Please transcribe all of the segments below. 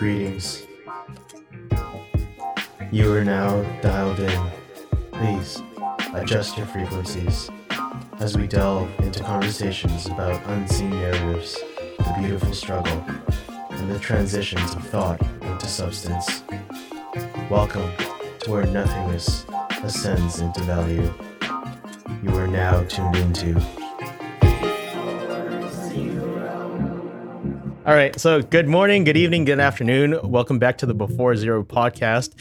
Greetings. You are now dialed in. Please adjust your frequencies as we delve into conversations about unseen narratives, the beautiful struggle, and the transitions of thought into substance. Welcome to where nothingness ascends into value. You are now tuned into All right. So, good morning, good evening, good afternoon. Welcome back to the Before Zero podcast.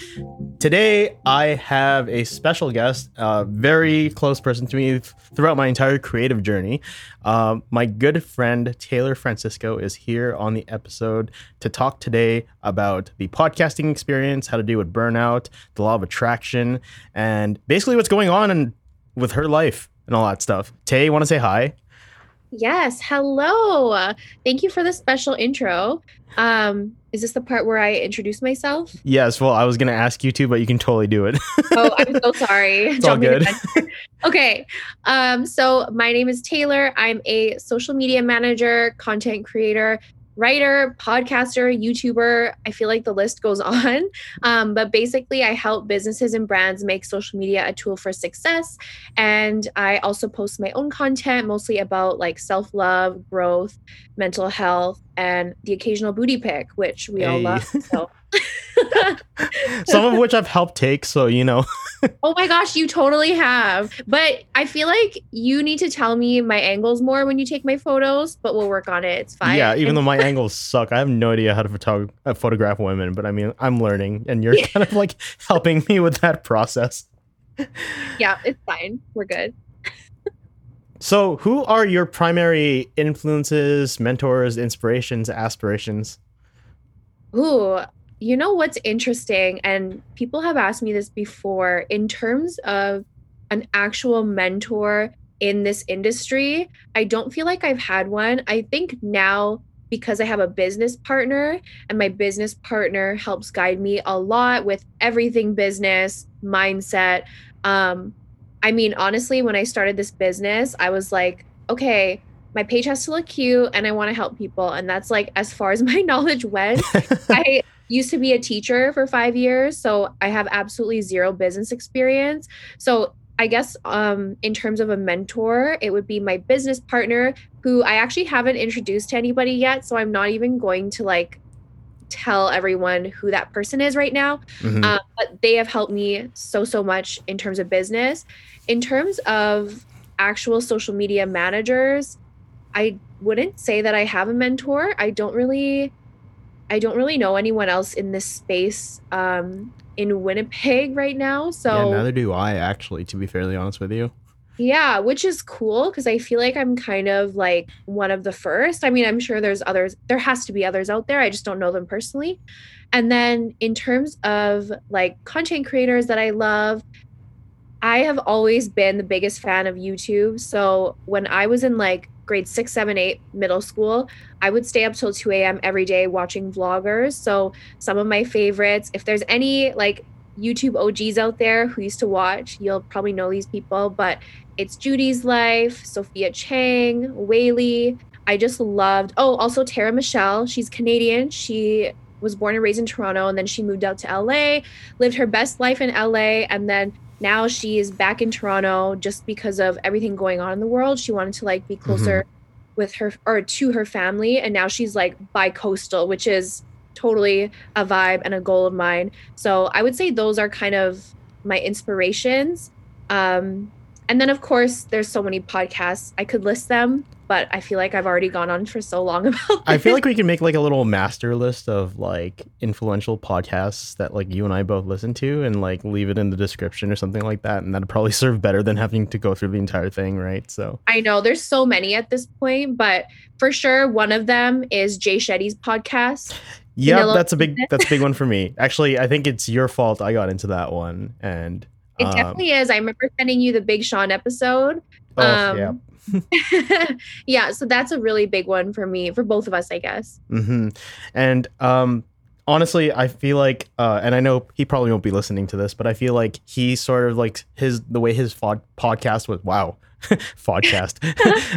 Today, I have a special guest, a very close person to me throughout my entire creative journey. Um, my good friend Taylor Francisco is here on the episode to talk today about the podcasting experience, how to deal with burnout, the law of attraction, and basically what's going on in, with her life and all that stuff. Tay, want to say hi? Yes. Hello. Thank you for the special intro. Um, is this the part where I introduce myself? Yes. Well, I was going to ask you to, but you can totally do it. oh, I'm so sorry. It's all good. okay. Um, so my name is Taylor. I'm a social media manager, content creator, writer, podcaster, YouTuber. I feel like the list goes on. Um, but basically, I help businesses and brands make social media a tool for success. And I also post my own content, mostly about like self love, growth, mental health, and the occasional booty pic, which we hey. all love. So. Some of which I've helped take, so you know. oh my gosh, you totally have. But I feel like you need to tell me my angles more when you take my photos, but we'll work on it. It's fine. Yeah, even though my angles suck, I have no idea how to photog- uh, photograph women, but I mean, I'm learning and you're kind of like helping me with that process. yeah, it's fine. We're good. So, who are your primary influences, mentors, inspirations, aspirations? Ooh, you know what's interesting, and people have asked me this before in terms of an actual mentor in this industry, I don't feel like I've had one. I think now because I have a business partner and my business partner helps guide me a lot with everything business, mindset. Um, I mean, honestly, when I started this business, I was like, okay, my page has to look cute and I want to help people. And that's like as far as my knowledge went. I used to be a teacher for five years, so I have absolutely zero business experience. So I guess um, in terms of a mentor, it would be my business partner who I actually haven't introduced to anybody yet. So I'm not even going to like tell everyone who that person is right now. Mm-hmm. Uh, but they have helped me so, so much in terms of business. In terms of actual social media managers, I wouldn't say that I have a mentor. I don't really I don't really know anyone else in this space um, in Winnipeg right now. So yeah, neither do I actually. To be fairly honest with you. Yeah, which is cool because I feel like I'm kind of like one of the first. I mean, I'm sure there's others. There has to be others out there. I just don't know them personally. And then in terms of like content creators that I love, I have always been the biggest fan of YouTube. So when I was in like grade six, seven, eight, middle school, I would stay up till 2 a.m. every day watching vloggers. So some of my favorites, if there's any like YouTube OGs out there who used to watch, you'll probably know these people, but it's Judy's Life, Sophia Chang, Weylie. I just loved, oh, also Tara Michelle. She's Canadian. She was born and raised in Toronto and then she moved out to LA, lived her best life in LA, and then now she is back in Toronto just because of everything going on in the world. She wanted to like be closer mm-hmm. with her or to her family. And now she's like bi-coastal, which is totally a vibe and a goal of mine. So I would say those are kind of my inspirations. Um, and then of course there's so many podcasts. I could list them, but I feel like I've already gone on for so long about this. I feel like we can make like a little master list of like influential podcasts that like you and I both listen to and like leave it in the description or something like that. And that'd probably serve better than having to go through the entire thing, right? So I know there's so many at this point, but for sure one of them is Jay Shetty's podcast. Yeah, that's a big that's a big one for me. Actually, I think it's your fault I got into that one and it um, definitely is. I remember sending you the Big Sean episode. Oh, um, yeah. yeah, so that's a really big one for me, for both of us, I guess. Mm-hmm. And um, honestly, I feel like, uh, and I know he probably won't be listening to this, but I feel like he sort of like his the way his fod- podcast was. Wow, podcast.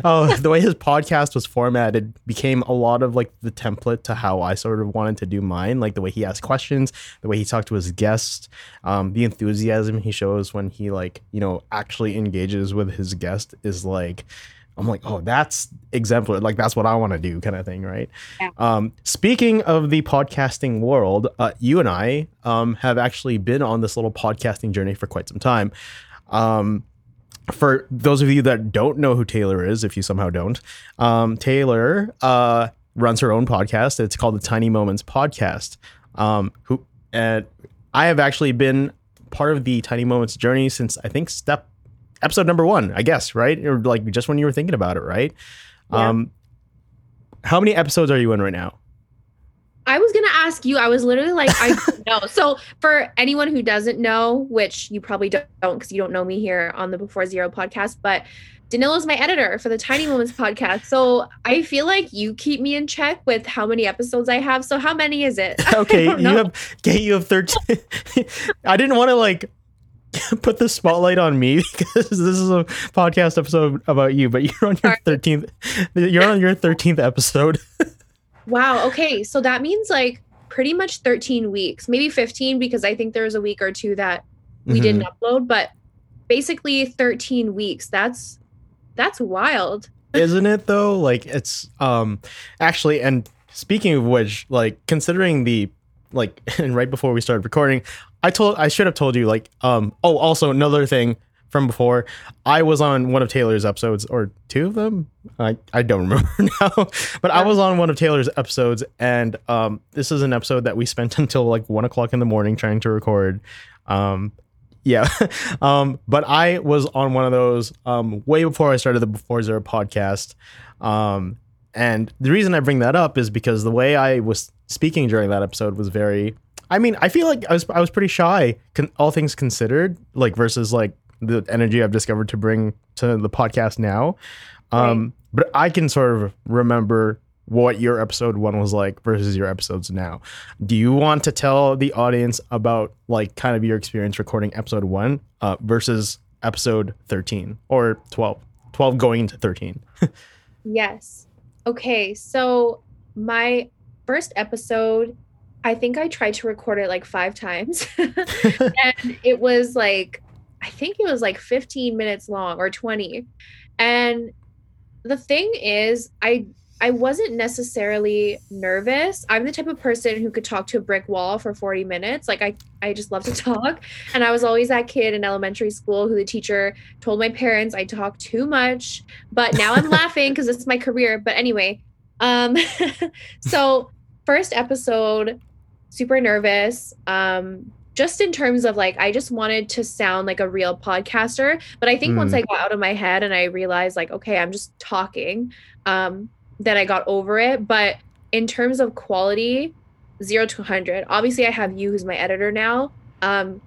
oh, the way his podcast was formatted became a lot of like the template to how I sort of wanted to do mine. Like the way he asked questions, the way he talked to his guests, um, the enthusiasm he shows when he like you know actually engages with his guest is like. I'm like, oh, that's exemplary. Like that's what I want to do, kind of thing, right? Yeah. Um, speaking of the podcasting world, uh, you and I um, have actually been on this little podcasting journey for quite some time. Um, for those of you that don't know who Taylor is, if you somehow don't, um, Taylor uh, runs her own podcast. It's called the Tiny Moments Podcast. Um, who and I have actually been part of the Tiny Moments journey since I think step episode number one, I guess, right? Or like just when you were thinking about it, right? Yeah. Um, how many episodes are you in right now? I was gonna ask you. I was literally like, I don't know. So for anyone who doesn't know, which you probably don't because you don't know me here on the Before Zero podcast, but Danilo's my editor for the Tiny Moments podcast. So I feel like you keep me in check with how many episodes I have. So how many is it? Okay, you have okay, you have 13 I didn't want to like put the spotlight on me because this is a podcast episode about you, but you're on your. 13th you're on your 13th episode. Wow. Okay. So that means like pretty much 13 weeks, maybe 15, because I think there was a week or two that we Mhm. didn't upload, but basically 13 weeks. That's that's wild. Isn't it though? Like it's um actually and speaking of which, like considering the like and right before we started recording, I told I should have told you like um oh also another thing from before, I was on one of Taylor's episodes or two of them. I, I don't remember now. But I was on one of Taylor's episodes and um this is an episode that we spent until like one o'clock in the morning trying to record. Um yeah. um, but I was on one of those um, way before I started the Before Zero podcast. Um, and the reason I bring that up is because the way I was speaking during that episode was very. I mean, I feel like I was I was pretty shy, con- all things considered, like versus like the energy I've discovered to bring to the podcast now. Um, But I can sort of remember what your episode one was like versus your episodes now. Do you want to tell the audience about like kind of your experience recording episode one uh, versus episode 13 or 12? 12 going into 13. Yes. Okay. So my first episode, I think I tried to record it like five times. and it was like, I think it was like 15 minutes long or 20. And the thing is, I I wasn't necessarily nervous. I'm the type of person who could talk to a brick wall for 40 minutes. Like I I just love to talk. And I was always that kid in elementary school who the teacher told my parents I talk too much. But now I'm laughing because it's my career. But anyway, um so first episode, super nervous. Um just in terms of like I just wanted to sound like a real podcaster, but I think once Mm. I got out of my head and I realized like okay, I'm just talking, um then I got over it, but in terms of quality, 0 to 100. Obviously I have you who's my editor now. Um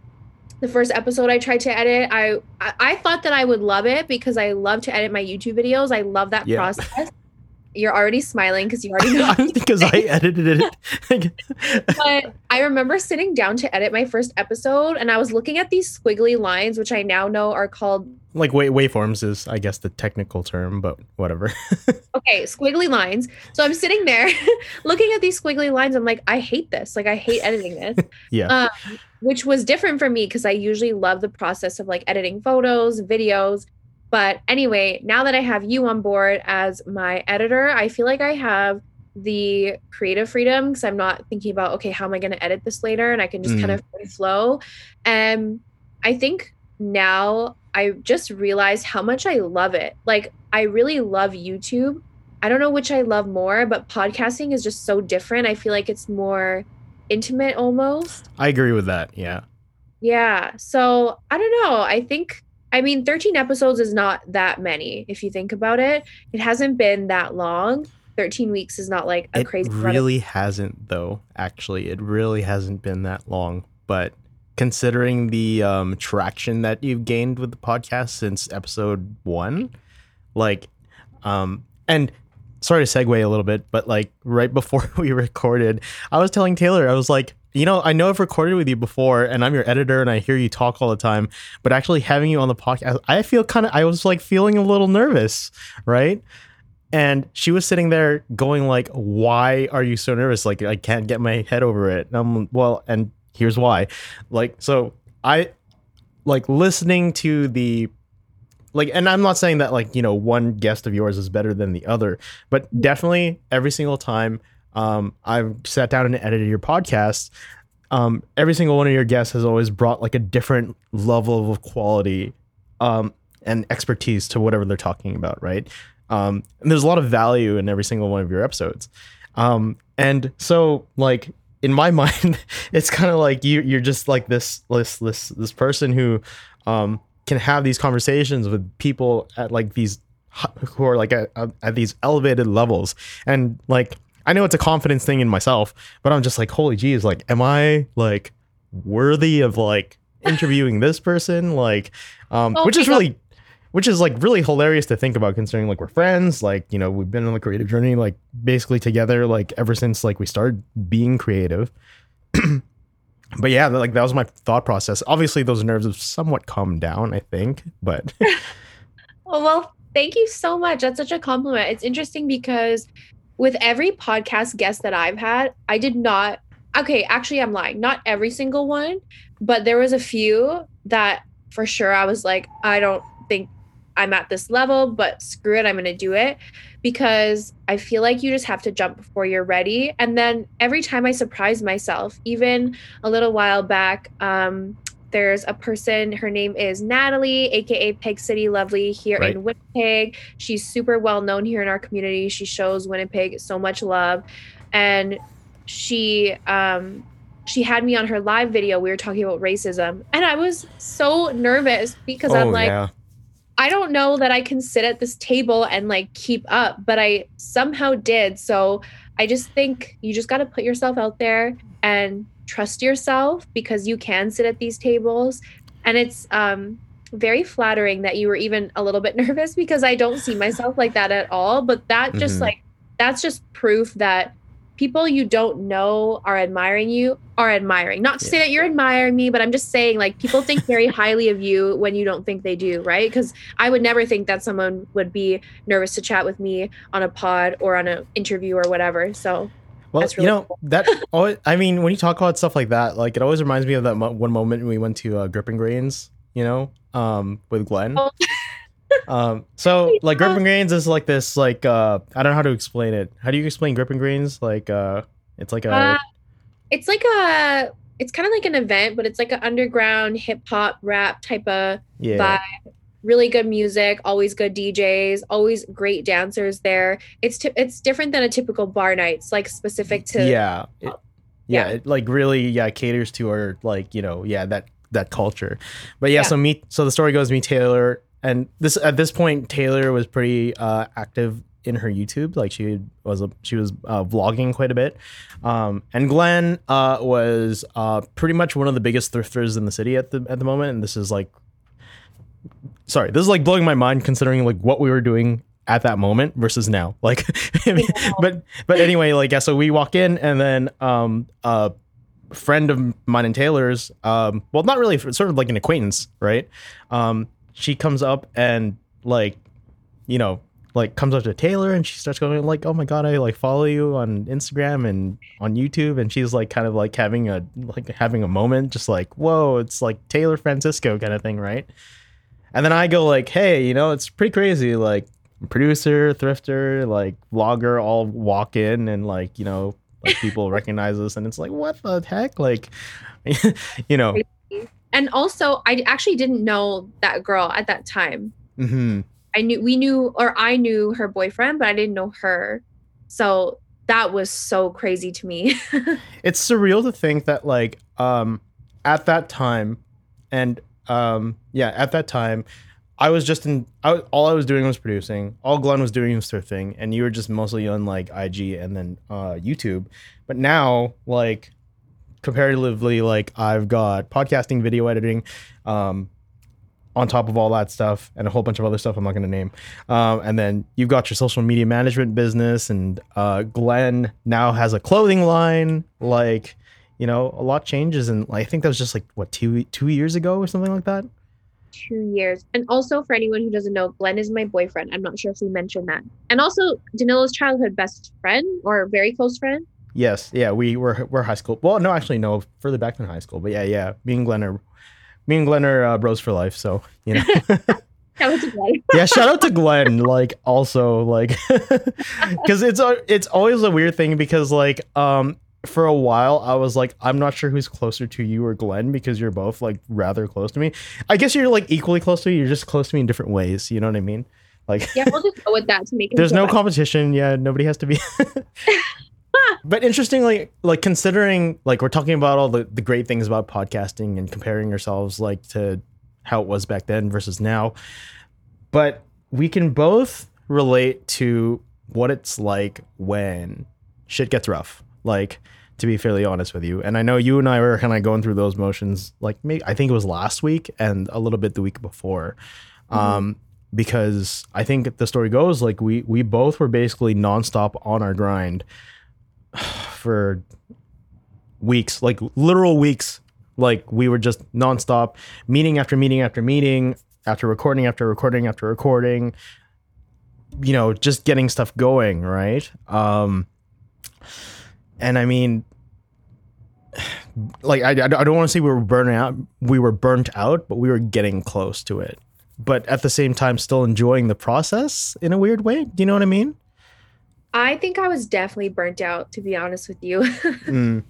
the first episode I tried to edit, I I, I thought that I would love it because I love to edit my YouTube videos. I love that Yeah. process. You're already smiling because you already know because I edited it. but I remember sitting down to edit my first episode and I was looking at these squiggly lines, which I now know are called, like wait, waveforms is I guess the technical term, but whatever. okay, squiggly lines. So I'm sitting there looking at these squiggly lines. I'm like, I hate this. Like, I hate editing this. Yeah. Um, which was different for me because I usually love the process of like editing photos, videos. But anyway, now that I have you on board as my editor, I feel like I have the creative freedom because I'm not thinking about, okay, how am I going to edit this later? And I can just kind Mm. of flow. And I think now I just realized how much I love it. Like, I really love YouTube. I don't know which I love more, but podcasting is just so different. I feel like it's more intimate almost. I agree with that. Yeah. Yeah. So I don't know. I think, I mean, 13 episodes is not that many if you think about it. It hasn't been that long. 13 weeks is not like a it crazy of- really hasn't though actually it really hasn't been that long but considering the um, traction that you've gained with the podcast since episode one like um and sorry to segue a little bit, but like right before we recorded, I was telling Taylor, I was like, you know, I know I've recorded with you before and I'm your editor and I hear you talk all the time, but actually having you on the podcast, I feel kind of, I was like feeling a little nervous, right? And she was sitting there going like, why are you so nervous? Like, I can't get my head over it. And I'm, well, and here's why. Like, so I, like listening to the like and i'm not saying that like you know one guest of yours is better than the other but definitely every single time um, i've sat down and edited your podcast. Um, every single one of your guests has always brought like a different level of quality um, and expertise to whatever they're talking about right? Um, and there's a lot of value in every single one of your episodes. Um, and so like in my mind it's kind of like you you're just like this this this this person who um can have these conversations with people at like these who are like at, at these elevated levels. And like i know it's a confidence thing in myself but i'm just like holy geez like am i like worthy of like interviewing this person like um Oh which is really which is like really hilarious to think about considering like we're friends like you know we've been on the creative journey like basically together like ever since like we started being creative but yeah like that was my thought process obviously those nerves have somewhat calmed down i think but Oh, well, thank you so much. That's such a compliment. It's interesting because with every podcast guest that I've had, I did not. Okay, actually, I'm lying. Not every single one, but there was a few that for sure I was like, I don't think I'm at this level, but screw it, I'm going to do it because I feel like you just have to jump before you're ready. And then every time I surprise myself, even a little while back, um, there's a person, her name is Natalie, aka Peg City Lovely, here Right. in Winnipeg. She's super well known here in our community. She shows Winnipeg so much love. And she um she had me on her live video. We were talking about racism. And I was so nervous because I'm like, Oh, yeah I don't know that I can sit at this table and like keep up, but I somehow did. So I just think you just got to put yourself out there and trust yourself because you can sit at these tables. And it's um, very flattering that you were even a little bit nervous because I don't see myself like that at all. But that just Mhm. like, that's just proof that people you don't know are admiring you are admiring not to say that you're admiring me but i'm just saying like people think very highly of you when you don't think they do right because i would never think that someone would be nervous to chat with me on a pod or on an interview or whatever so Well, That's you know cool. that. Always, I mean, when you talk about stuff like that, like it always reminds me of that mo- one moment when we went to uh, Gripping Grains. You know, um, with Glenn. Oh. um, so like Gripping Grains is like this, like uh, I don't know how to explain it. How do you explain Gripping Grains? Like, uh, it's like a Uh, it's like a it's kind of like an event but it's like an underground hip hop rap type of yeah, vibe really good music always good djs always great dancers there it's t- it's different than a typical bar night it's like specific to yeah, it, yeah, Yeah. It like really, yeah, caters to our like you know, yeah, that that culture. But yeah, Yeah. so me, so the story goes, me Taylor, and this at this point, Taylor was pretty uh, active in her YouTube. Like she was a, she was uh, vlogging quite a bit, um, and Glenn uh, was uh, pretty much one of the biggest thrifters in the city at the at the moment. And this is like, sorry, this is like blowing my mind considering like what we were doing at that moment versus now. Like, I mean, but but anyway, like yeah, so we walk in and then um a friend of mine and Taylor's, um, well not really sort of like an acquaintance, right? Um, she comes up and like, you know, like comes up to Taylor and she starts going like, oh my god, I like follow you on Instagram and on YouTube, and she's like kind of like having a like having a moment, just like, whoa, it's like Taylor Francisco kind of thing, right? And then I go like, hey, you know, it's pretty crazy, like producer, thrifter, like vlogger all walk in and like, you know, like people recognize us and it's like, what the heck? Like you know. and also i actually didn't know that girl at that time. Hmm i knew we knew or i knew her boyfriend but i didn't know her. So that was so crazy to me. It's surreal to think that like um at that time and um yeah, at that time I was just in I, all I was doing was producing. All Glenn was doing was surfing and you were just mostly on like IG and then uh YouTube. But now like comparatively like I've got podcasting, video editing, um on top of all that stuff and a whole bunch of other stuff I'm not going to name. Um, and then you've got your social media management business, and uh, Glenn now has a clothing line. Like, you know, a lot changes, and I think that was just like what two two years ago or something like that. Two years. And also, for anyone who doesn't know, Glenn is my boyfriend. I'm not sure if we mentioned that. And also, Danilo's childhood best friend or very close friend. Yes, yeah, we were we're high school. Well, no, actually, no, further back than high school. But yeah, yeah, me and Glenn are me and Glenn are uh, bros for life. So you know. Shout out to Glenn. yeah, shout out to Glenn. Like also like because it's a, it's always a weird thing because like um for a while I was like I'm not sure who's closer to you or Glenn because you're both like rather close to me. I guess you're like equally close to me. You're just close to me in different ways. You know what I mean? Like yeah, we'll just go with that to make it. there's no competition. Yeah, nobody has to be. but interestingly, like considering like we're talking about all the, the great things about podcasting and comparing ourselves like to how it was back then versus now. But we can both relate to what it's like when shit gets rough. Like to be fairly honest with you. And I know you and I were kind of going through those motions like maybe I think it was last week and a little bit the week before. Um because I think the story goes like we we both were basically nonstop on our grind for weeks, like literal weeks. Like we were just nonstop, meeting after meeting after meeting, after recording after recording after recording. You know, just getting stuff going, right? Um, and I mean, like I, I don't want to say we were burning out. We were burnt out, but we were getting close to it. But at the same time, still enjoying the process in a weird way. Do you know what I mean? I think I was definitely burnt out, to be honest with you. Mm,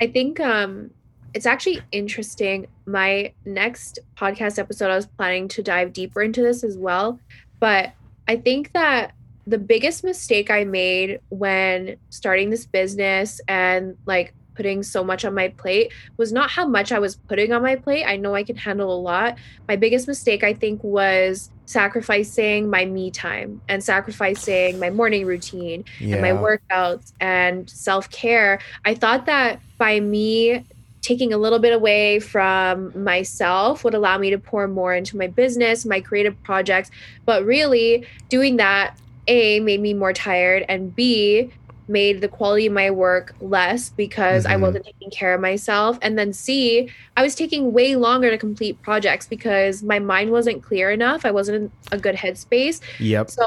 I think um it's actually interesting. My next podcast episode, I was planning to dive deeper into this as well. But I think that the biggest mistake I made when starting this business and like putting so much on my plate was not how much I was putting on my plate. I know I can handle a lot. My biggest mistake, I think, was sacrificing my me time and sacrificing my morning routine and my workouts and self care. I thought that by me taking a little bit away from myself would allow me to pour more into my business, my creative projects. But really, doing that, A, made me more tired, and B, made the quality of my work less because I Mhm. wasn't taking care of myself. And then C, I was taking way longer to complete projects because my mind wasn't clear enough. I wasn't in a good headspace. Yep. So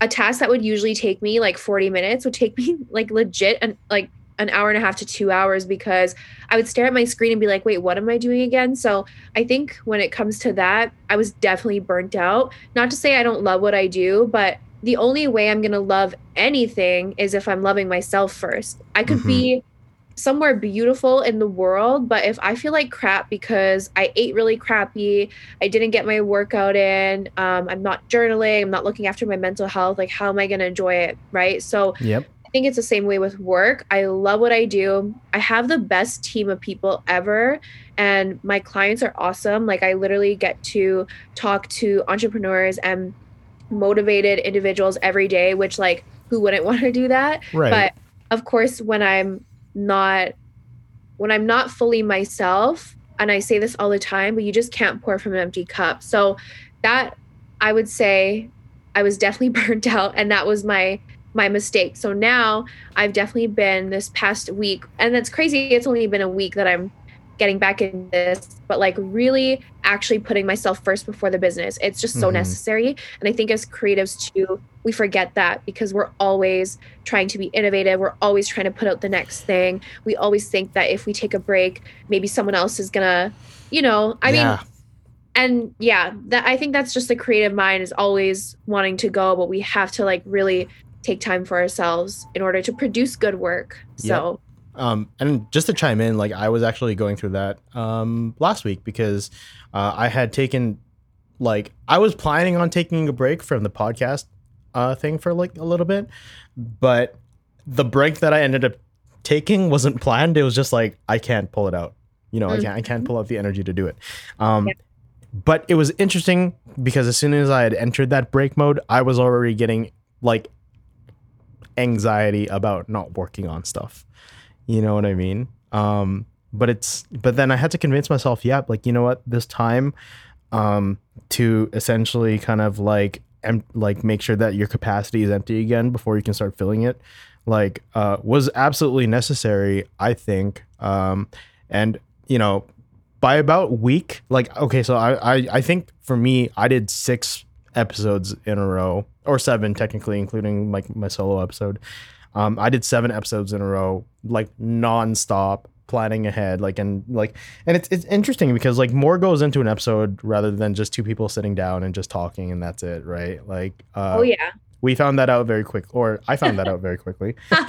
a task that would usually take me like 40 minutes would take me like legit and like an hour and a half to two hours because I would stare at my screen and be like, wait, what am I doing again? So I think when it comes to that, I was definitely burnt out. Not to say I don't love what I do, but the only way I'm going to love anything is if I'm loving myself first. I could be somewhere beautiful in the world, but if I feel like crap because I ate really crappy, I didn't get my workout in, um, I'm not journaling, I'm not looking after my mental health, like how am I going to enjoy it? Right. So Yep. I think it's the same way with work. I love what I do. I have the best team of people ever, and my clients are awesome. Like, I literally get to talk to entrepreneurs and motivated individuals every day, which, like, who wouldn't want to do that? Right. But of course, when I'm not, when I'm not fully myself, and I say this all the time, but you just can't pour from an empty cup. So, that I would say I was definitely burnt out, and that was my my mistake. So now I've definitely been this past week, and that's crazy. It's only been a week that I'm getting back in this, but like really actually putting myself first before the business. It's just so Mhm. necessary. And I think as creatives too, we forget that because we're always trying to be innovative. We're always trying to put out the next thing. We always think that if we take a break, maybe someone else is gonna, you know, I mean, and yeah that i think that's just the creative mind is always wanting to go but we have to like really take time for ourselves in order to produce good work so Um, and just to chime in, like I was actually going through that um, last week because uh, I had taken, like, I was planning on taking a break from the podcast uh, thing for like a little bit, but the break that I ended up taking wasn't planned. It was just like I can't pull it out. You know, I can't I can't pull out the energy to do it. Um, Yeah. But it was interesting because as soon as I had entered that break mode, I was already getting like anxiety about not working on stuff. You know what I mean? Um, but it's but then I had to convince myself, yeah, like you know what, this time um, to essentially kind of like em- like make sure that your capacity is empty again before you can start filling it like uh, was absolutely necessary i think. Um, and you know by about week like okay so I, I i think for me i did six episodes in a row or seven technically including like my solo episode um, i did seven episodes in a row like non-stop planning ahead like and like and it's it's interesting because like more goes into an episode rather than just two people sitting down and just talking and that's it right? Like uh, oh yeah. we found that out very quick or i found that out very quickly.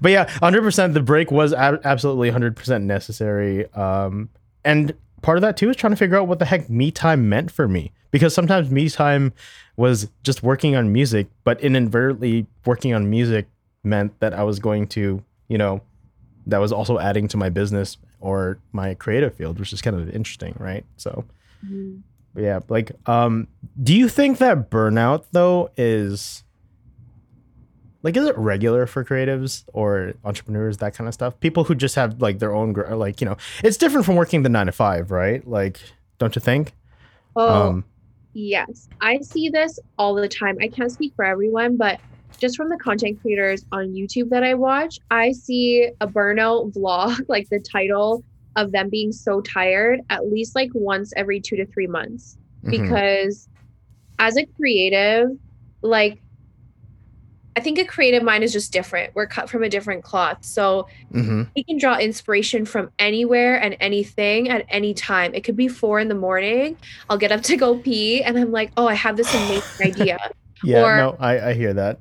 But yeah 100% the break was a- absolutely 100% necessary um and part of that too is trying to figure out what the heck me time meant for me because sometimes me time was just working on music but inadvertently working on music meant that i was going to you know that was also adding to my business or my creative field which is kind of interesting right so Mhm. yeah, like, um, do you think that burnout though is like, is it regular for creatives or entrepreneurs, that kind of stuff? People who just have like their own, like, you know, it's different from working the nine to five, right? Like, don't you think? oh Um, Yes, I see this all the time. I can't speak for everyone, but just from the content creators on YouTube that I watch, I see a burnout vlog, like the title of them being so tired, at least like once every two to three months. mhm. Because as a creative, like, I think a creative mind is just different. We're cut from a different cloth. So Mhm. we can draw inspiration from anywhere and anything at any time. It could be four in the morning. I'll get up to go pee and I'm like, oh, I have this amazing idea. yeah, or- no, I, I hear that.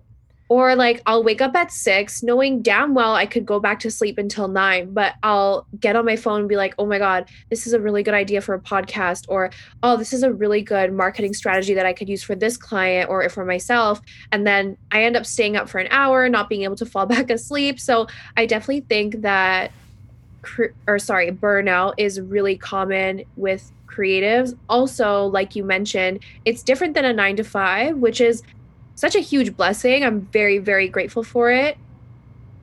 Or like I'll wake up at six, knowing damn well I could go back to sleep until nine, but I'll get on my phone and be like, oh my God, this is a really good idea for a podcast. Or, oh, this is a really good marketing strategy that I could use for this client or for myself. And then I end up staying up for an hour, not being able to fall back asleep. So I definitely think that, or sorry, burnout is really common with creatives. Also, like you mentioned, it's different than a nine to five, which is such a huge blessing. I'm very, very grateful for it.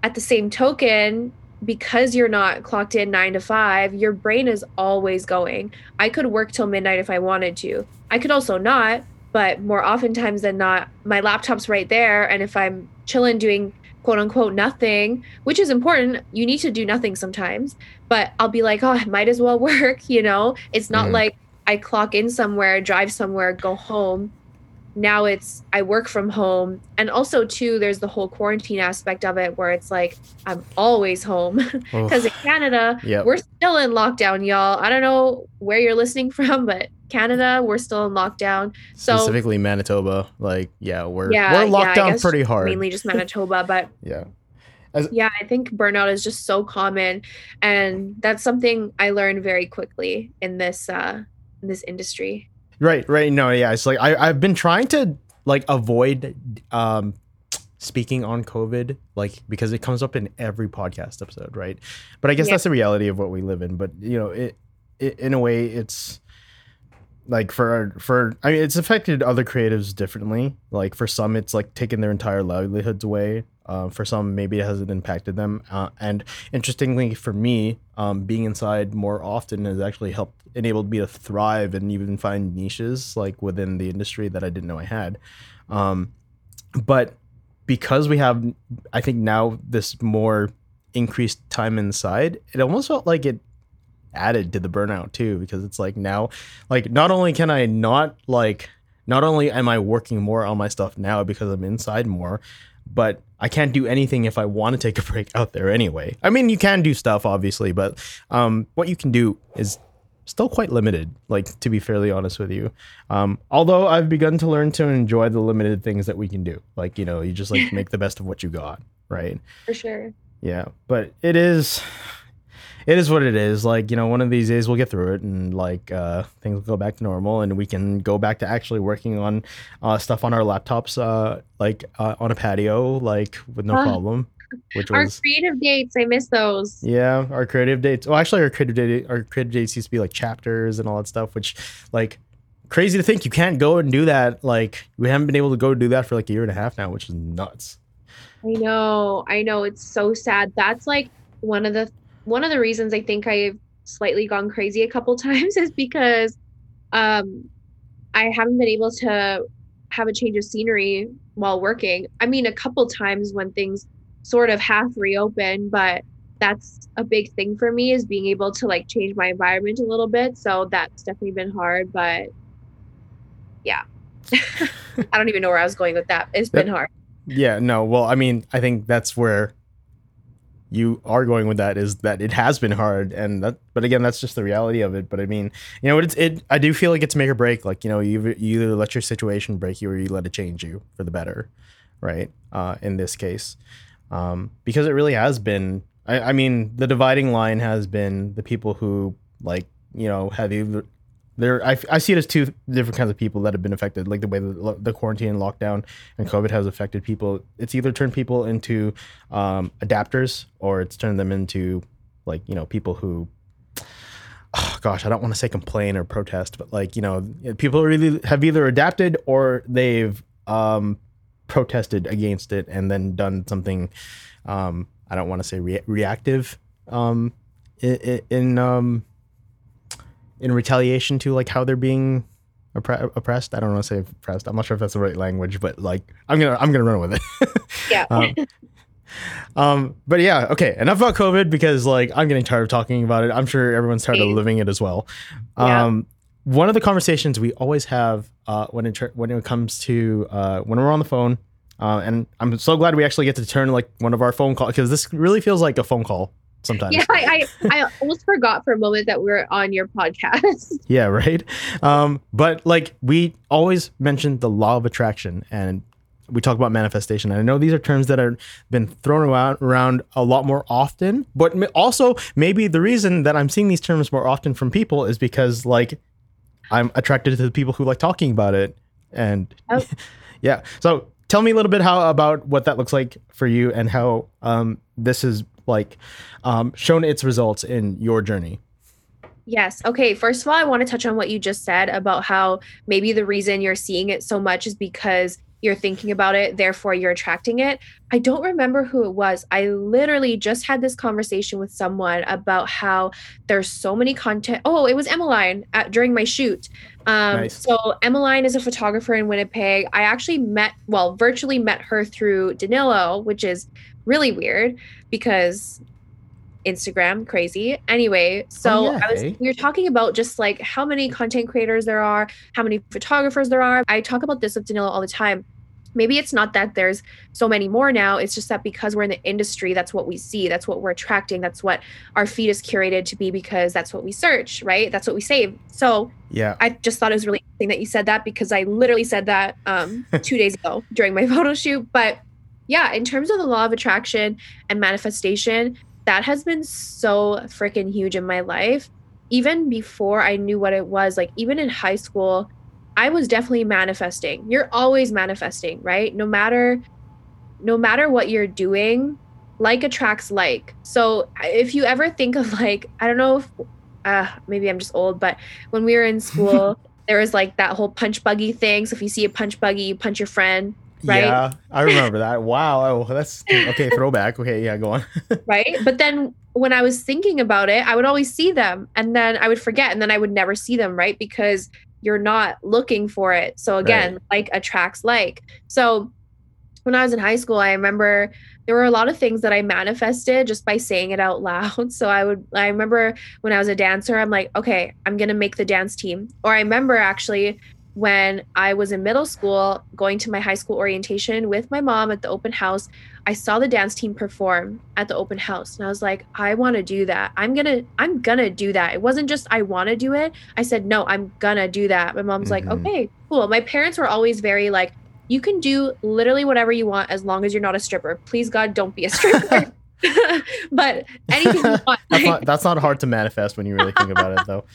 At the same token, because you're not clocked in nine to five, your brain is always going. I could work till midnight if I wanted to. I could also not, but more oftentimes than not, my laptop's right there. And if I'm chilling doing quote unquote nothing, which is important, you need to do nothing sometimes, but I'll be like, oh, I might as well work, you know? It's not Mhm. like I clock in somewhere, drive somewhere, go home now it's I work from home. And also too, there's the whole quarantine aspect of it where it's like I'm always home. Because in Canada, Yep. we're still in lockdown, y'all. I don't know where you're listening from, but Canada, we're still in lockdown. So specifically Manitoba, like, yeah, we're Yeah, we're locked I down pretty hard. mainly just Manitoba, but yeah. yeah, I think burnout is just so common. And that's something I learned very quickly in this uh in this industry. Right, right. No, yeah. It's like I, I've been trying to like avoid um speaking on COVID, like because it comes up in every podcast episode, right? But I guess Yeah. that's the reality of what we live in. But you know, it, it in a way it's like for for I mean it's affected other creatives differently. Like for some it's like taking their entire livelihoods away. Uh, for some maybe it hasn't impacted them. Uh, and interestingly for me, um, being inside more often has actually helped enabled me to thrive and even find niches like within the industry that I didn't know I had. Um, but because we have I think now this more increased time inside, it almost felt like it added to the burnout too because it's like now like not only can I not like not only am I working more on my stuff now because I'm inside more, but I can't do anything if I want to take a break out there anyway. I mean, you can do stuff obviously, but um, what you can do is still quite limited. Like to be fairly honest with you, um, although I've begun to learn to enjoy the limited things that we can do. Like you know, you just like make the best of what you got, right? For sure. Yeah, but it is it is what it is. Like, you know, one of these days we'll get through it and like uh things will go back to normal and we can go back to actually working on uh stuff on our laptops uh like uh, on a patio like with no Ah. problem. Which Our was creative dates, I miss those. yeah, our creative dates. Well, actually, our creative date, our creative dates used to be like chapters and all that stuff, which like crazy to think you can't go and do that. Like we haven't been able to go do that for like a year and a half now, which is nuts. I know, I know. It's so sad. That's like one of the one of the reasons I think I've slightly gone crazy a couple times is because um, I haven't been able to have a change of scenery while working. I mean, a couple times when things sort of half reopen, but that's a big thing for me is being able to like change my environment a little bit. So that's definitely been hard, but yeah. I don't even know where I was going with that. It's been hard. Yeah, no. Well, I mean, I think that's where you are going with that is that it has been hard and that but again that's just the reality of it. But i mean you know it's it i do feel like it's make or break. Like you know you, you either let your situation break you or you let it change you for the better right uh in this case. Um because it really has been i i mean the dividing line has been the people who like you know have either there I, I see it as two different kinds of people that have been affected like the way the, the quarantine and lockdown and covid has affected people. It's either turned people into um, adapters or it's turned them into like you know people who oh gosh i don't want to say complain or protest but like you know people really have either adapted or they've um, protested against it and then done something um, i don't want to say re- reactive um, in, in um, in retaliation to like how they're being oppre- oppressed. I don't want to say oppressed. I'm not sure if that's the right language, but like I'm gonna I'm gonna run with it. yeah. um, um, but yeah, okay. Enough about COVID because like I'm getting tired of talking about it. I'm sure everyone's tired of living it as well. Yeah. Um, one of the conversations we always have uh, when it when it comes to uh, when we're on the phone, uh, and I'm so glad we actually get to turn like one of our phone calls because this really feels like a phone call sometimes. Yeah, I, I, I almost forgot for a moment that we are on your podcast. yeah, right. Um, but like we always mention the law of attraction and we talk about manifestation. And I know these are terms that have been thrown around, around a lot more often, but also maybe the reason that I'm seeing these terms more often from people is because like I'm attracted to the people who like talking about it. And Oh. yeah. So tell me a little bit how about what that looks like for you and how um, this is like um, shown its results in your journey. Yes. Okay. First of all, I want to touch on what you just said about how maybe the reason you're seeing it so much is because you're thinking about it, therefore you're attracting it. I don't remember who it was. I literally just had this conversation with someone about how there's so many content. Oh, it was Emmeline at, during my shoot. Um, Nice. So Emmeline is a photographer in Winnipeg. I actually met, well, virtually met her through Danilo, which is really weird because Instagram crazy. Anyway, so Oh, yeah, I was we were talking about just like how many content creators there are, how many photographers there are. I talk about this with Danilo all the time. Maybe it's not that there's so many more now. It's just that because we're in the industry, that's what we see. That's what we're attracting. That's what our feed is curated to be because that's what we search, right? That's what we save. So Yeah. I just thought it was really interesting that you said that because I literally said that um, two days ago during my photo shoot. But yeah, in terms of the law of attraction and manifestation, that has been so freaking huge in my life. Even before I knew what it was, like even in high school, I was definitely manifesting. You're always manifesting, right? No matter no matter what you're doing, like attracts like. So if you ever think of like, I don't know if uh maybe I'm just old, but when we were in school, there was like that whole punch buggy thing. So if you see a punch buggy, you punch your friend, right? Yeah, I remember that. Wow. Oh, that's okay. Throwback. Okay. Yeah, go on. right? But then when I was thinking about it, I would always see them and then I would forget and then I would never see them, right? Because you're not looking for it. So again, like attracts like. So when I was in high school, I remember there were a lot of things that I manifested just by saying it out loud. So I would I remember when I was a dancer, I'm like, okay, I'm going to make the dance team. Or I remember actually when I was in middle school going to my high school orientation with my mom at the open house, I saw the dance team perform at the open house and I was like, I want to do that. I'm going to I'm going to do that. It wasn't just I want to do it. I said, "No, I'm going to do that." My mom's like, Mhm. "Okay, cool." My parents were always very like, "You can do literally whatever you want as long as you're not a stripper. Please God, don't be a stripper." but anything you want. That's not that's not hard to manifest when you really think about it, though.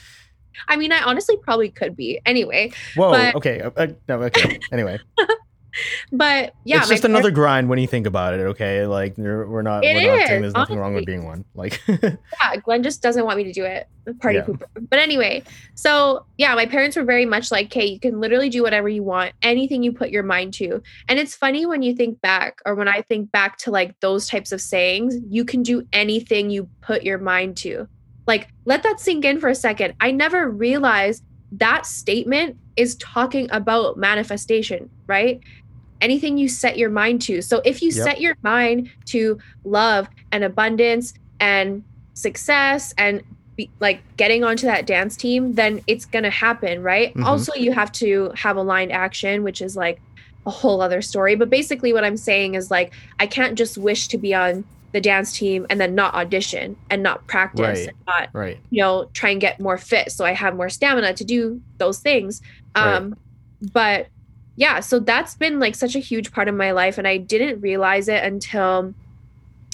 I mean, I honestly probably could be. Anyway, Whoa. But- okay. Uh, uh, no. Okay. Anyway, but yeah, it's just another grind when you think about it. Okay. Like we're not. It we're not saying there's nothing wrong with being one. Like. yeah, Glenn just doesn't want me to do it. Party Yeah. pooper. But anyway, so yeah, my parents were very much like, "Okay, you can literally do whatever you want, anything you put your mind to." And it's funny when you think back, or when I think back to like those types of sayings, you can do anything you put your mind to. Like, let that sink in for a second. I never realized that statement is talking about manifestation, right? Anything you set your mind to. So if you Yep. set your mind to love and abundance and success and be, like getting onto that dance team, then it's going to happen, right? Mhm. Also, you have to have aligned action, which is like a whole other story. But basically, what I'm saying is like, I can't just wish to be on the dance team and then not audition and not practice Right. and not Right. you know try and get more fit so i have more stamina to do those things Right. um but yeah so that's been like such a huge part of my life and i didn't realize it until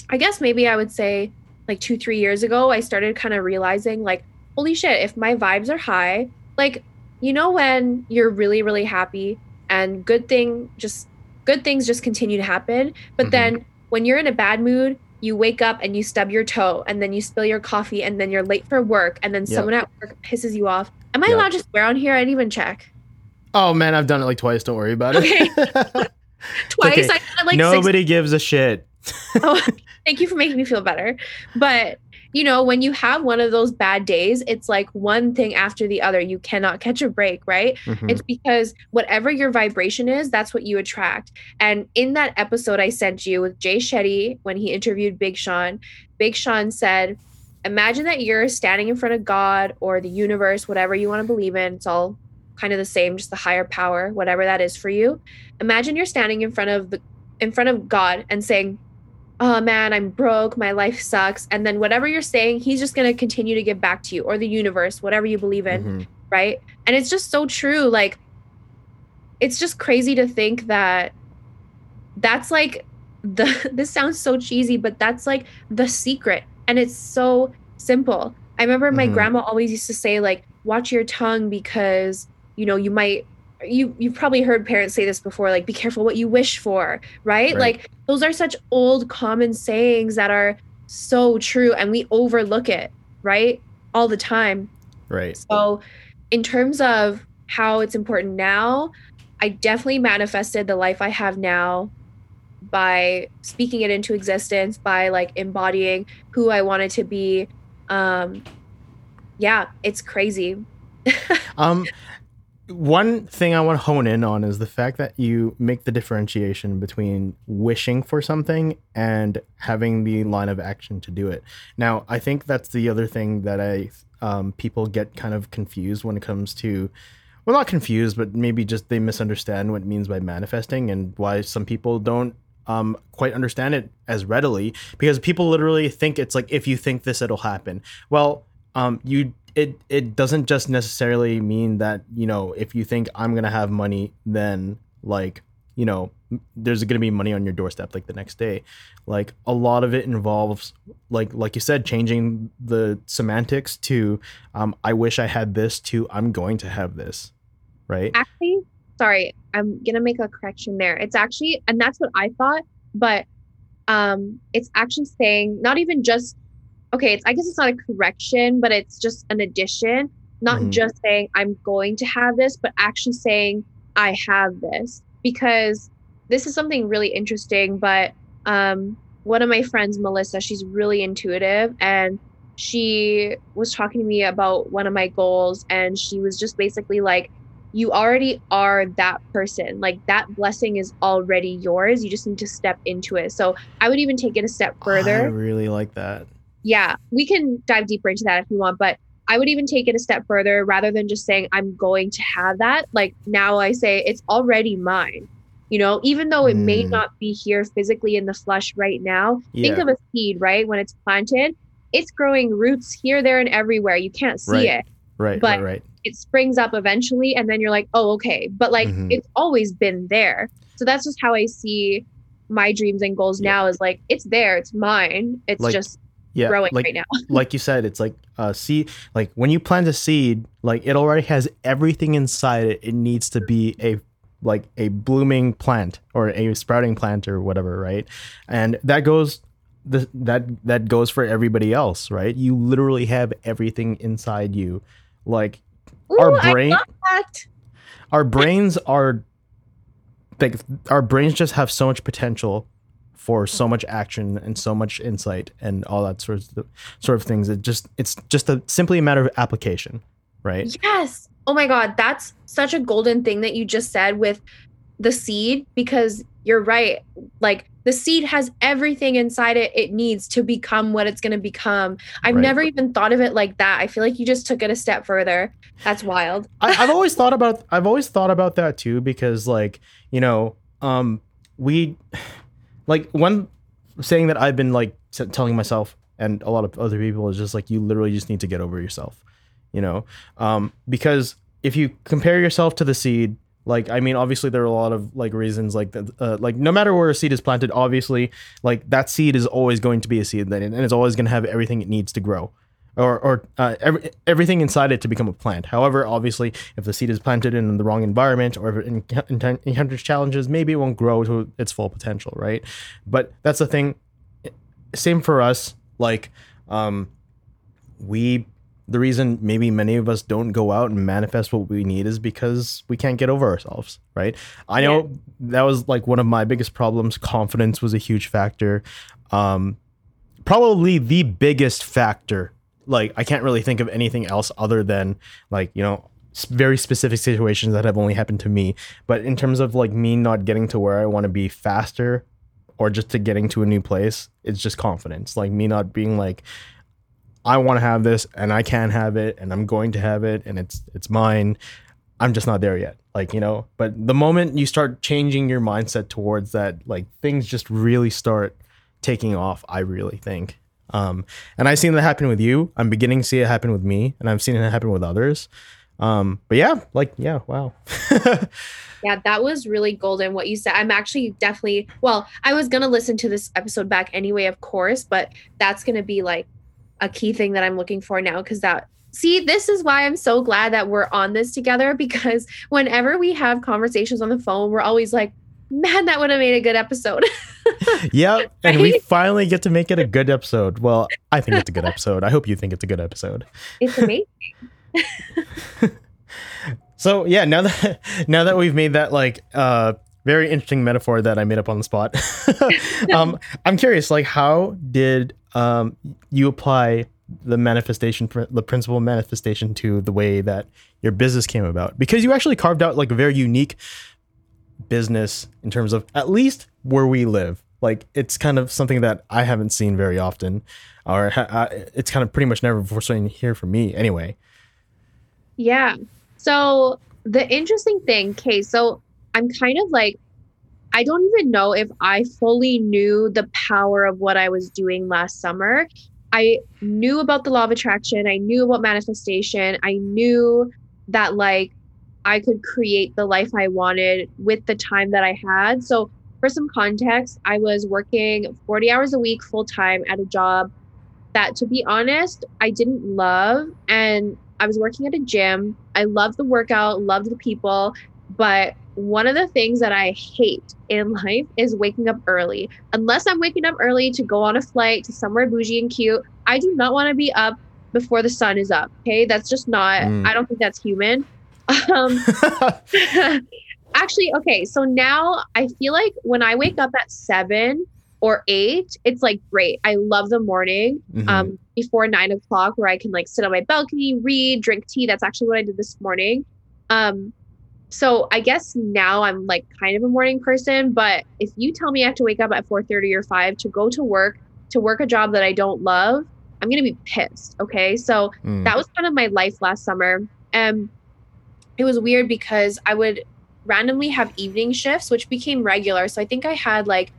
i guess maybe i would say like two three years ago i started kind of realizing like holy shit if my vibes are high like you know when you're really really happy and good thing just good things just continue to happen but Mhm. then when you're in a bad mood you wake up and you stub your toe and then you spill your coffee and then you're late for work and then Yep. someone at work pisses you off am i Yep. allowed to swear on here i didn't even check Oh man, I've done it like twice. Don't worry about Okay. it. twice okay. i like six Nobody gives a shit. oh, thank you for making me feel better. But you know, when you have one of those bad days, it's like one thing after the other. You cannot catch a break, right? Mhm. It's because whatever your vibration is, that's what you attract. And in that episode I sent you with Jay Shetty when he interviewed Big Sean, Big Sean said, Imagine that you're standing in front of God or the universe, whatever you want to believe in. It's all kind of the same, just the higher power, whatever that is for you. Imagine you're standing in front of the in front of God and saying, oh man, I'm broke, my life sucks. And then whatever you're saying, he's just going to continue to give back to you or the universe, whatever you believe in, Mhm. right? And it's just so true. Like, it's just crazy to think that that's like the, this sounds so cheesy, but that's like the secret. And it's so simple. I remember my Mhm. grandma always used to say, like, watch your tongue because, you know, you might. You you've probably heard parents say this before like be careful what you wish for right? Right. like those are such old common sayings that are so true and we overlook it right all the time Right. so in terms of how it's important now i definitely manifested the life i have now by speaking it into existence by like embodying who i wanted to be um yeah it's crazy Um, one thing I want to hone in on is the fact that you make the differentiation between wishing for something and having the line of action to do it. Now, I think that's the other thing that I um, people get kind of confused when it comes to, well, not confused, but maybe just they misunderstand what it means by manifesting and why some people don't um, quite understand it as readily because people literally think it's like if you think this, it'll happen. Well, um, you it it doesn't just necessarily mean that you know if you think I'm gonna have money, then like you know there's gonna be money on your doorstep like the next day. Like a lot of it involves like like you said, changing the semantics to um, I wish I had this to I'm going to have this, right? actually sorry i'm gonna make a correction there it's actually and that's what i thought but um it's actually saying not even just okay it's i guess it's not a correction but it's just an addition not Mhm. just saying i'm going to have this but actually saying i have this because this is something really interesting but um one of my friends melissa she's really intuitive and she was talking to me about one of my goals and she was just basically like you already are that person like that blessing is already yours you just need to step into it so i would even take it a step further. I really like that. Yeah we can dive deeper into that if you want but i would even take it a step further rather than just saying i'm going to have that like now i say it's already mine you know even though it may Mm. not be here physically in the flesh right now think of a seed right when it's planted it's growing roots here there and everywhere you can't see Right. it Right, but- right, right. it springs up eventually and then you're like oh okay but like Mhm. it's always been there so that's just how i see my dreams and goals Yeah. now is like it's there it's mine it's Like, just Yeah, growing like right now like you said, it's like a seed. Like when you plant a seed, like it already has everything inside it. It needs to be a like a blooming plant or a sprouting plant or whatever, right? And that goes the, that that goes for everybody else, right? You literally have everything inside you. Like our Ooh, I brain our brains are like our brains just have so much potential for so much action and so much insight and all that sort of sort of things. It just it's just a simply a matter of application, right? yes Oh my God, that's such a golden thing that you just said with the seed because you're right. Like the seed has everything inside it it needs to become what it's going to become. I've Right. never even thought of it like that. I feel like you just took it a step further. That's wild. I, I've always thought about I've always thought about that too because like you know um we like one saying that I've been like telling myself and a lot of other people is just like you literally just need to get over yourself you know? Um because if you compare yourself to the seed like i mean obviously there are a lot of like reasons like that uh, like no matter where a seed is planted obviously like that seed is always going to be a seed then and it's always going to have everything it needs to grow or or uh, every, everything inside it to become a plant. However, obviously, if the seed is planted in the wrong environment or if it encounters challenges, maybe it won't grow to its full potential, right? But that's the thing. Same for us. Like, um, we the reason maybe many of us don't go out and manifest what we need is because we can't get over ourselves, right? I know that was like one of my biggest problems. Confidence was a huge factor. Um, probably the biggest factor like I can't really think of anything else other than like you know very specific situations that have only happened to me. But in terms of like me not getting to where I want to be faster, or just to getting to a new place, it's just confidence. Like me not being like, I want to have this and I can have it and I'm going to have it and it's it's mine. I'm just not there yet. Like, you know, but the moment you start changing your mindset towards that, like things just really start taking off, I really think. Um, and I've seen that happen with you. I'm beginning to see it happen with me, and I've seen it happen with others. Um, but yeah, like yeah, wow. Yeah, that was really golden what you said. I'm actually definitely, well, I was to listen to this episode back anyway, of course, but that's to be like a key thing that I'm looking for now because that, see, this is why I'm so glad that we're on this together because whenever we have conversations on the phone, we're always like, man, that would have made a good episode. yeah, and we finally get to make it a good episode. Well, I think it's a good episode. I hope you think it's a good episode. it's amazing. So yeah, now that now that we've made that like uh very interesting metaphor that I made up on the spot, um, I'm curious, like how did um you apply the manifestation, the principle of manifestation to the way that your business came about? Because you actually carved out like a very unique business in terms of at least where we live. Like it's kind of something that I haven't seen very often, or ha- uh, it's kind of pretty much never before seen here for me anyway. Yeah. So the interesting thing, okay, so I'm kind of like, I don't even know if I fully knew the power of what I was doing last summer. I knew about the law of attraction, I knew about manifestation, I knew that like I could create the life I wanted with the time that I had. So, for some context, I was working 40 hours a week full time at a job that, to be honest, I didn't love. And I was working at a gym. I loved the workout, loved the people, but one of the things that I hate in life is waking up early. Unless I'm waking up early to go on a flight to somewhere bougie and cute, I do not want to be up before the sun is up. Okay, that's just not. Mm. I don't think that's human. Um, actually, okay, so now I feel like when I wake up at seven or eight, it's like great. I love the morning Mhm. um, before nine o'clock where I can like sit on my balcony, read, drink tea. That's actually what I did this morning. Um, so I guess now I'm like kind of a morning person, but if you tell me I have to wake up at 4:30 or 5 to go to work, to work a job that I don't love, I'm going to be pissed, okay? So Mm. that was kind of my life last summer. And it was weird because I would randomly have evening shifts, which became regular. So I think I had like,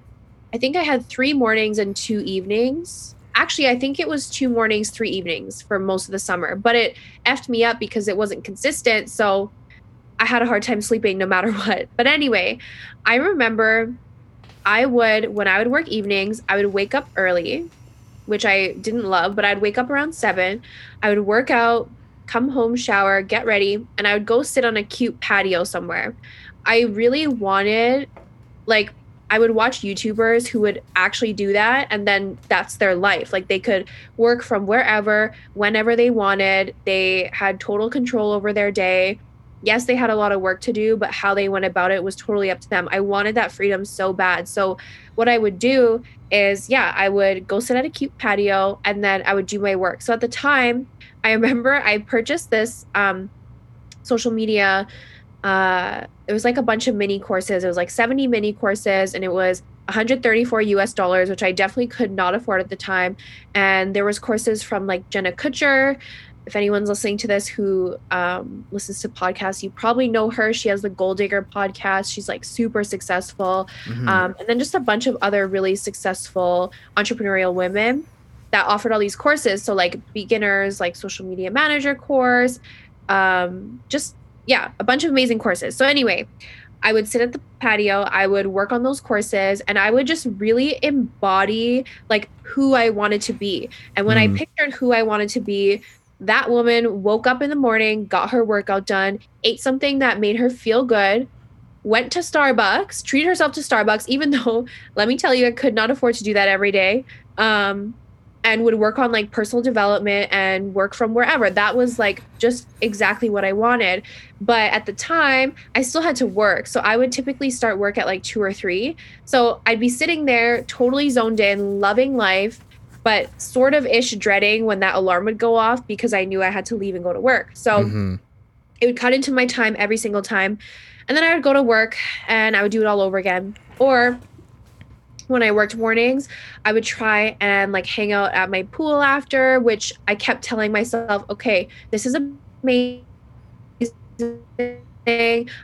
I think I had three mornings and two evenings. Actually, I think it was two mornings, three evenings for most of the summer, but it effed me up because it wasn't consistent. So I had a hard time sleeping no matter what. But anyway, I remember I would, when I would work evenings, I would wake up early, which I didn't love, but I'd wake up around seven. I would work out, come home, shower, get ready, and I would go sit on a cute patio somewhere. I really wanted, like, I would watch YouTubers who would actually do that, and then that's their life. Like, they could work from wherever, whenever they wanted. They had total control over their day. Yes, they had a lot of work to do, but how they went about it was totally up to them. I wanted that freedom so bad. So, what I would do is, yeah, I would go sit at a cute patio and then I would do my work. So, at the time, I remember I purchased this um, social media. Uh, it was like a bunch of mini courses. It was like 70 mini courses, and it was 134 US dollars, which I definitely could not afford at the time. And there was courses from like Jenna Kutcher. If anyone's listening to this who um, listens to podcasts, you probably know her. She has the Goal Digger podcast. She's like super successful. Mhm. Um, and then just a bunch of other really successful entrepreneurial women that offered all these courses. So like beginners, like social media manager course, um, just yeah, a bunch of amazing courses. So anyway, I would sit at the patio, I would work on those courses, and I would just really embody like who I wanted to be. And when Mm. I pictured who I wanted to be, that woman woke up in the morning, got her workout done, ate something that made her feel good, went to Starbucks, treated herself to Starbucks, even though, let me tell you, I could not afford to do that every day. Um, and would work on like personal development and work from wherever. That was like just exactly what I wanted. But at the time, I still had to work. So I would typically start work at like two or three. So I'd be sitting there totally zoned in, loving life, but sort of ish dreading when that alarm would go off because I knew I had to leave and go to work. So Mhm. it would cut into my time every single time. And then I would go to work and I would do it all over again. Or when I worked mornings, I would try and like hang out at my pool after, which I kept telling myself, okay, this is amazing.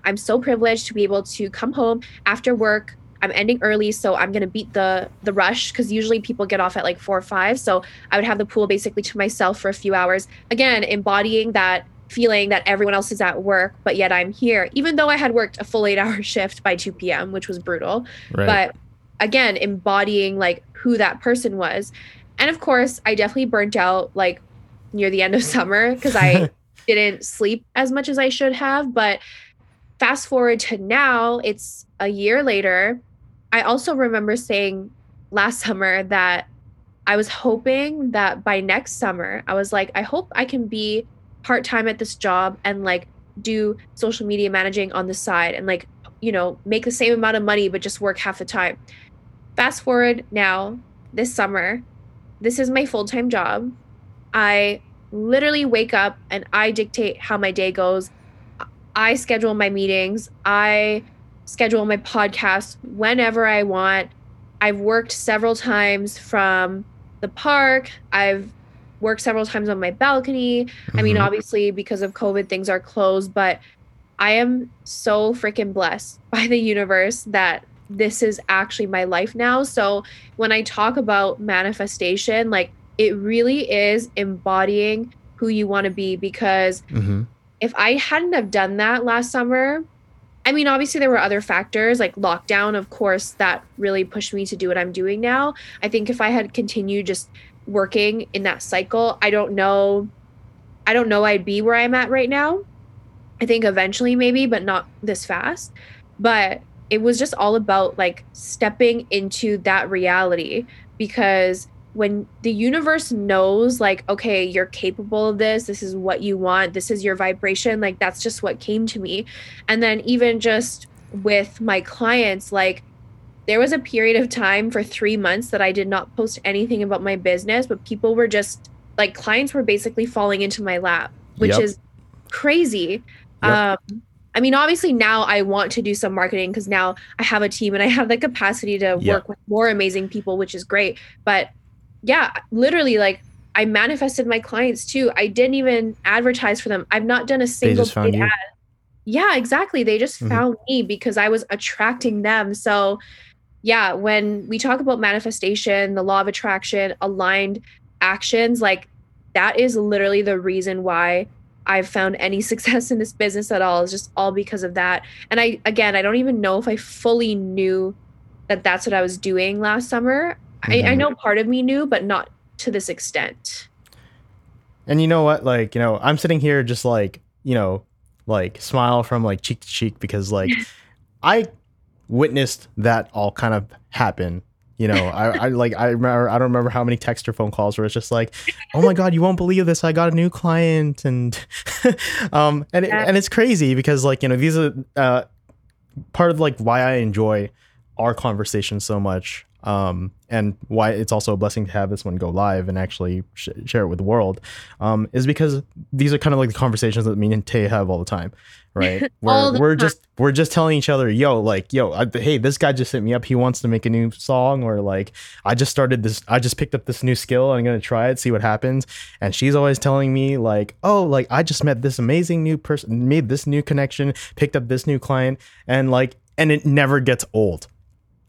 I'm so privileged to be able to come home after work. I'm ending early, so I'm gonna beat the the rush because usually people get off at like four or five. So I would have the pool basically to myself for a few hours. Again, embodying that feeling that everyone else is at work, but yet I'm here, even though I had worked a full eight hour shift by 2 p.m., which was brutal Right. but again embodying like who that person was. And of course i definitely burnt out like near the end of summer because i didn't sleep as much as i should have. But fast forward to now it's a year later. I also remember saying last summer that i was hoping that by next summer i was like i hope i can be part-time at this job and like do social media managing on the side and like you know make the same amount of money but just work half the time fast forward now this summer this is my full-time job. I literally wake up and i dictate how my day goes. I schedule my meetings. I schedule my podcast whenever i want. I've worked several times from the park. I've worked several times on my balcony. I mean Mhm. obviously because of covid things are closed but i am so freaking blessed by the universe that this is actually my life now. So when I talk about manifestation, like it really is embodying who you want to be because Mhm. if I hadn't have done that last summer, I mean obviously there were other factors like lockdown of course that really pushed me to do what I'm doing now. I think if I had continued just working in that cycle, I don't know I don't know I'd be where I'm at right now. I think eventually maybe, but not this fast. But it was just all about like stepping into that reality because when the universe knows like okay you're capable of this this is what you want this is your vibration like that's just what came to me and then even just with my clients like there was a period of time for 3 months that I did not post anything about my business but people were just like clients were basically falling into my lap which Yep. is crazy Yep. um I mean, obviously now I want to do some marketing because now I have a team and I have the capacity to Yeah. work with more amazing people, which is great. But yeah, literally, like I manifested my clients too. I didn't even advertise for them. I've not done a single paid ad. Yeah, exactly. They just Mhm. found me because I was attracting them. So, yeah, when we talk about manifestation, the law of attraction, aligned actions, like that is literally the reason why I've found any success in this business at all is just all because of that. And I, again, I don't even know if I fully knew that that's what I was doing last summer. I, I Mhm. know part of me knew, but not to this extent. And you know what? Like, you know, I'm sitting here just like, you know, like smile from like cheek to cheek because like I witnessed that all kind of happen. You know, I, I like I remember I don't remember how many text or phone calls where it's just like, oh my god, you won't believe this! I got a new client, and um, and it, and it's crazy because like you know these are uh part of like why I enjoy our conversation so much um, and why it's also a blessing to have this one go live and actually sh- share it with the world, um, is because these are kind of like the conversations that me and Tay have all the time, right? Where we're time. just we're just telling each other, yo, like, yo, I, hey, this guy just hit me up. He wants to make a new song, or like, I just started this. I just picked up this new skill. I'm gonna try it, see what happens. And she's always telling me like, oh, like I just met this amazing new person, made this new connection, picked up this new client, and like, and it never gets old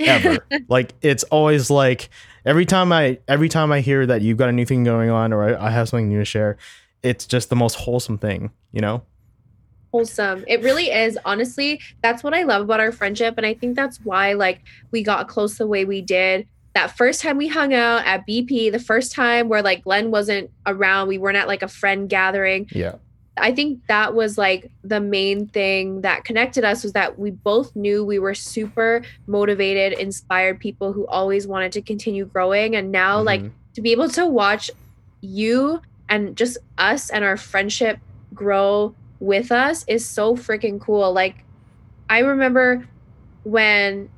ever. like it's always like every time I every time I hear that you've got a new thing going on or I, I have something new to share, it's just the most wholesome thing, you know? wholesome. It really is. Honestly, that's what I love about our friendship. And I think that's why like we got close the way we did. That first time we hung out at BP, the first time where like Glenn wasn't around, we weren't at like a friend gathering. Yeah. I think that was like the main thing that connected us was that we both knew we were super motivated, inspired people who always wanted to continue growing. And now, like, Mhm. to be able to watch you and just us and our friendship grow with us is so freaking cool. Like, I remember when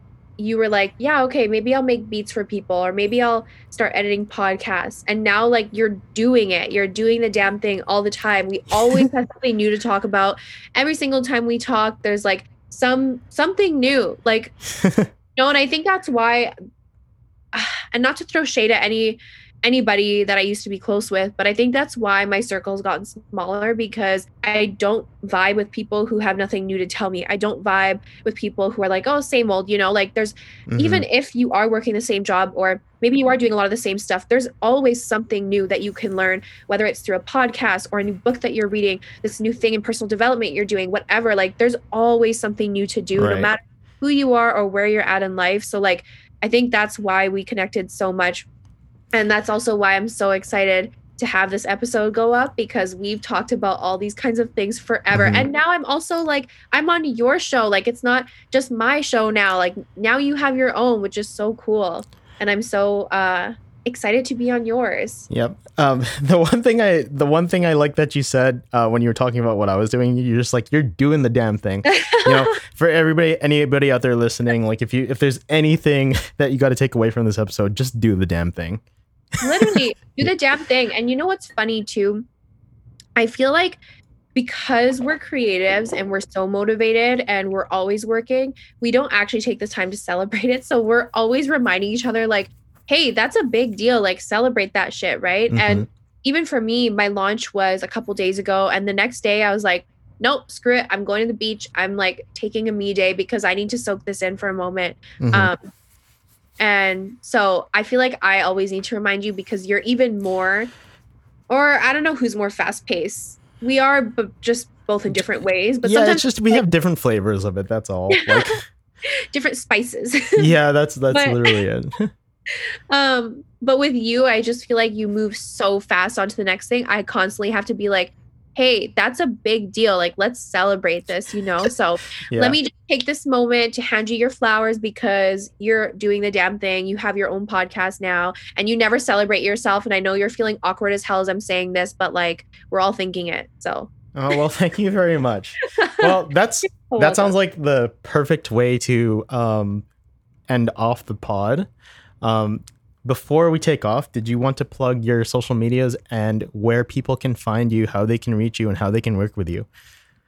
you were like, yeah, okay, maybe I'll make beats for people or maybe I'll start editing podcasts. And now, like, you're doing it. You're doing the damn thing all the time. We always have something new to talk about. Every single time we talk, there's like some something new. Like, you know, and I think that's why, and not to throw shade at any anybody that I used to be close with, but I think that's why my circle's gotten smaller because I don't vibe with people who have nothing new to tell me. I don't vibe with people who are like, oh, same old, you know, like there's Mhm. even if you are working the same job or maybe you are doing a lot of the same stuff, there's always something new that you can learn, whether it's through a podcast or a new book that you're reading, this new thing in personal development you're doing, whatever. Like there's always something new to do, no matter who you are or where you're at in life. So like I think that's why we connected so much. And that's also why I'm so excited to have this episode go up because we've talked about all these kinds of things forever. Mhm. And now I'm also like I'm on your show. Like it's not just my show now. Like now you have your own, which is so cool. And I'm so uh excited to be on yours. Yep. Um, the one thing I the one thing I like that you said uh, when you were talking about what I was doing, you're just like you're doing the damn thing. You know, for everybody, anybody out there listening, like if you if there's anything that you got to take away from this episode, just do the damn thing. Literally do the damn thing. And you know what's funny too? I feel like because we're creatives and we're so motivated and we're always working we don't actually take the time to celebrate it. So we're always reminding each other like hey that's a big deal. Like celebrate that shit right? And even for me my launch was a couple days ago and the next day i was like nope screw it. I'm going to the beach. I'm like taking a me day because i need to soak this in for a moment. Mhm. um, and so I feel like I always need to remind you because you're even more, or I don't know who's more fast paced. We are, but just both in different ways. But yeah, sometimes it's just we have different flavors of it. That's all. Like, different spices. yeah, that's that's But- literally it. um, but with you, I just feel like you move so fast onto the next thing. I constantly have to be like, hey, that's a big deal. Like, let's celebrate this, you know? So Yeah. let me just take this moment to hand you your flowers because you're doing the damn thing. You have your own podcast now and you never celebrate yourself. And I know you're feeling awkward as hell as I'm saying this, but like we're all thinking it. So Oh well, thank you very much. Well, that's that sounds like the perfect way to um, end off the pod. Um, before we take off, did you want to plug your social medias and where people can find you, how they can reach you, and how they can work with you?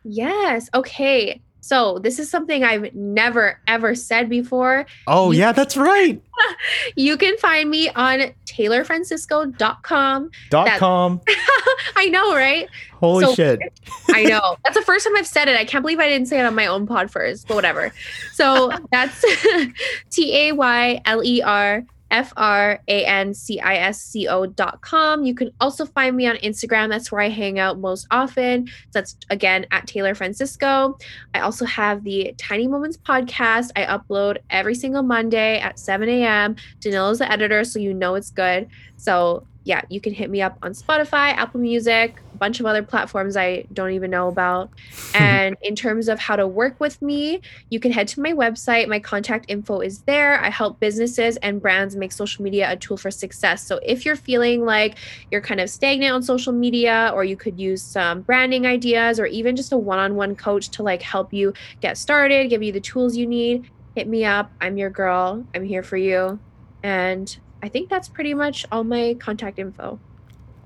Yes. Okay. So this is something I've never ever said before. Oh You- yeah, that's right. You can find me on taylerfrancisco.com. Dot That- com. I know, right? Holy So- shit. I know. That's the first time I've said it. I can't believe I didn't say it on my own pod first, but whatever. So that's T A Y L E R F R A N C I S C O dot com. You can also find me on Instagram. That's where I hang out most often. So that's again at Tayler Francisco. I also have the Tiny Moments podcast. I upload every single Monday at 7 a.m. Danilo's the editor, so you know it's good. So yeah, you can hit me up on Spotify, Apple Music, bunch of other platforms I don't even know about. and in terms of how to work with me, you can head to my website. My contact info is there. I help businesses and brands make social media a tool for success. So if you're feeling like you're kind of stagnant on social media, or you could use some branding ideas, or even just a one on one coach to like help you get started, give you the tools you need, hit me up. I'm your girl. I'm here for you. And I think that's pretty much all my contact info.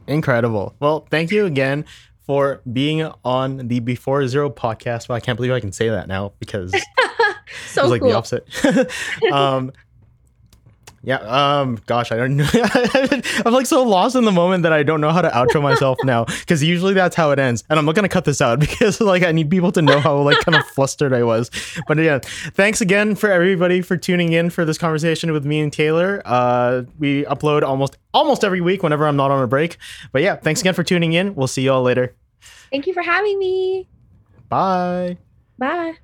Incredible. Well, thank you again for being on the Before Zero podcast. Well, I can't believe I can say that now because so it's like cool. the opposite. um, yeah. Um. Gosh, I don't know. I'm like so lost in the moment that I don't know how to outro myself now. Because usually that's how it ends, and I'm not gonna cut this out because like I need people to know how like kind of flustered I was. But yeah, thanks again for everybody for tuning in for this conversation with me and Tayler. Uh, we upload almost almost every week whenever I'm not on a break. But yeah, thanks again for tuning in. We'll see you all later. Thank you for having me. Bye. Bye.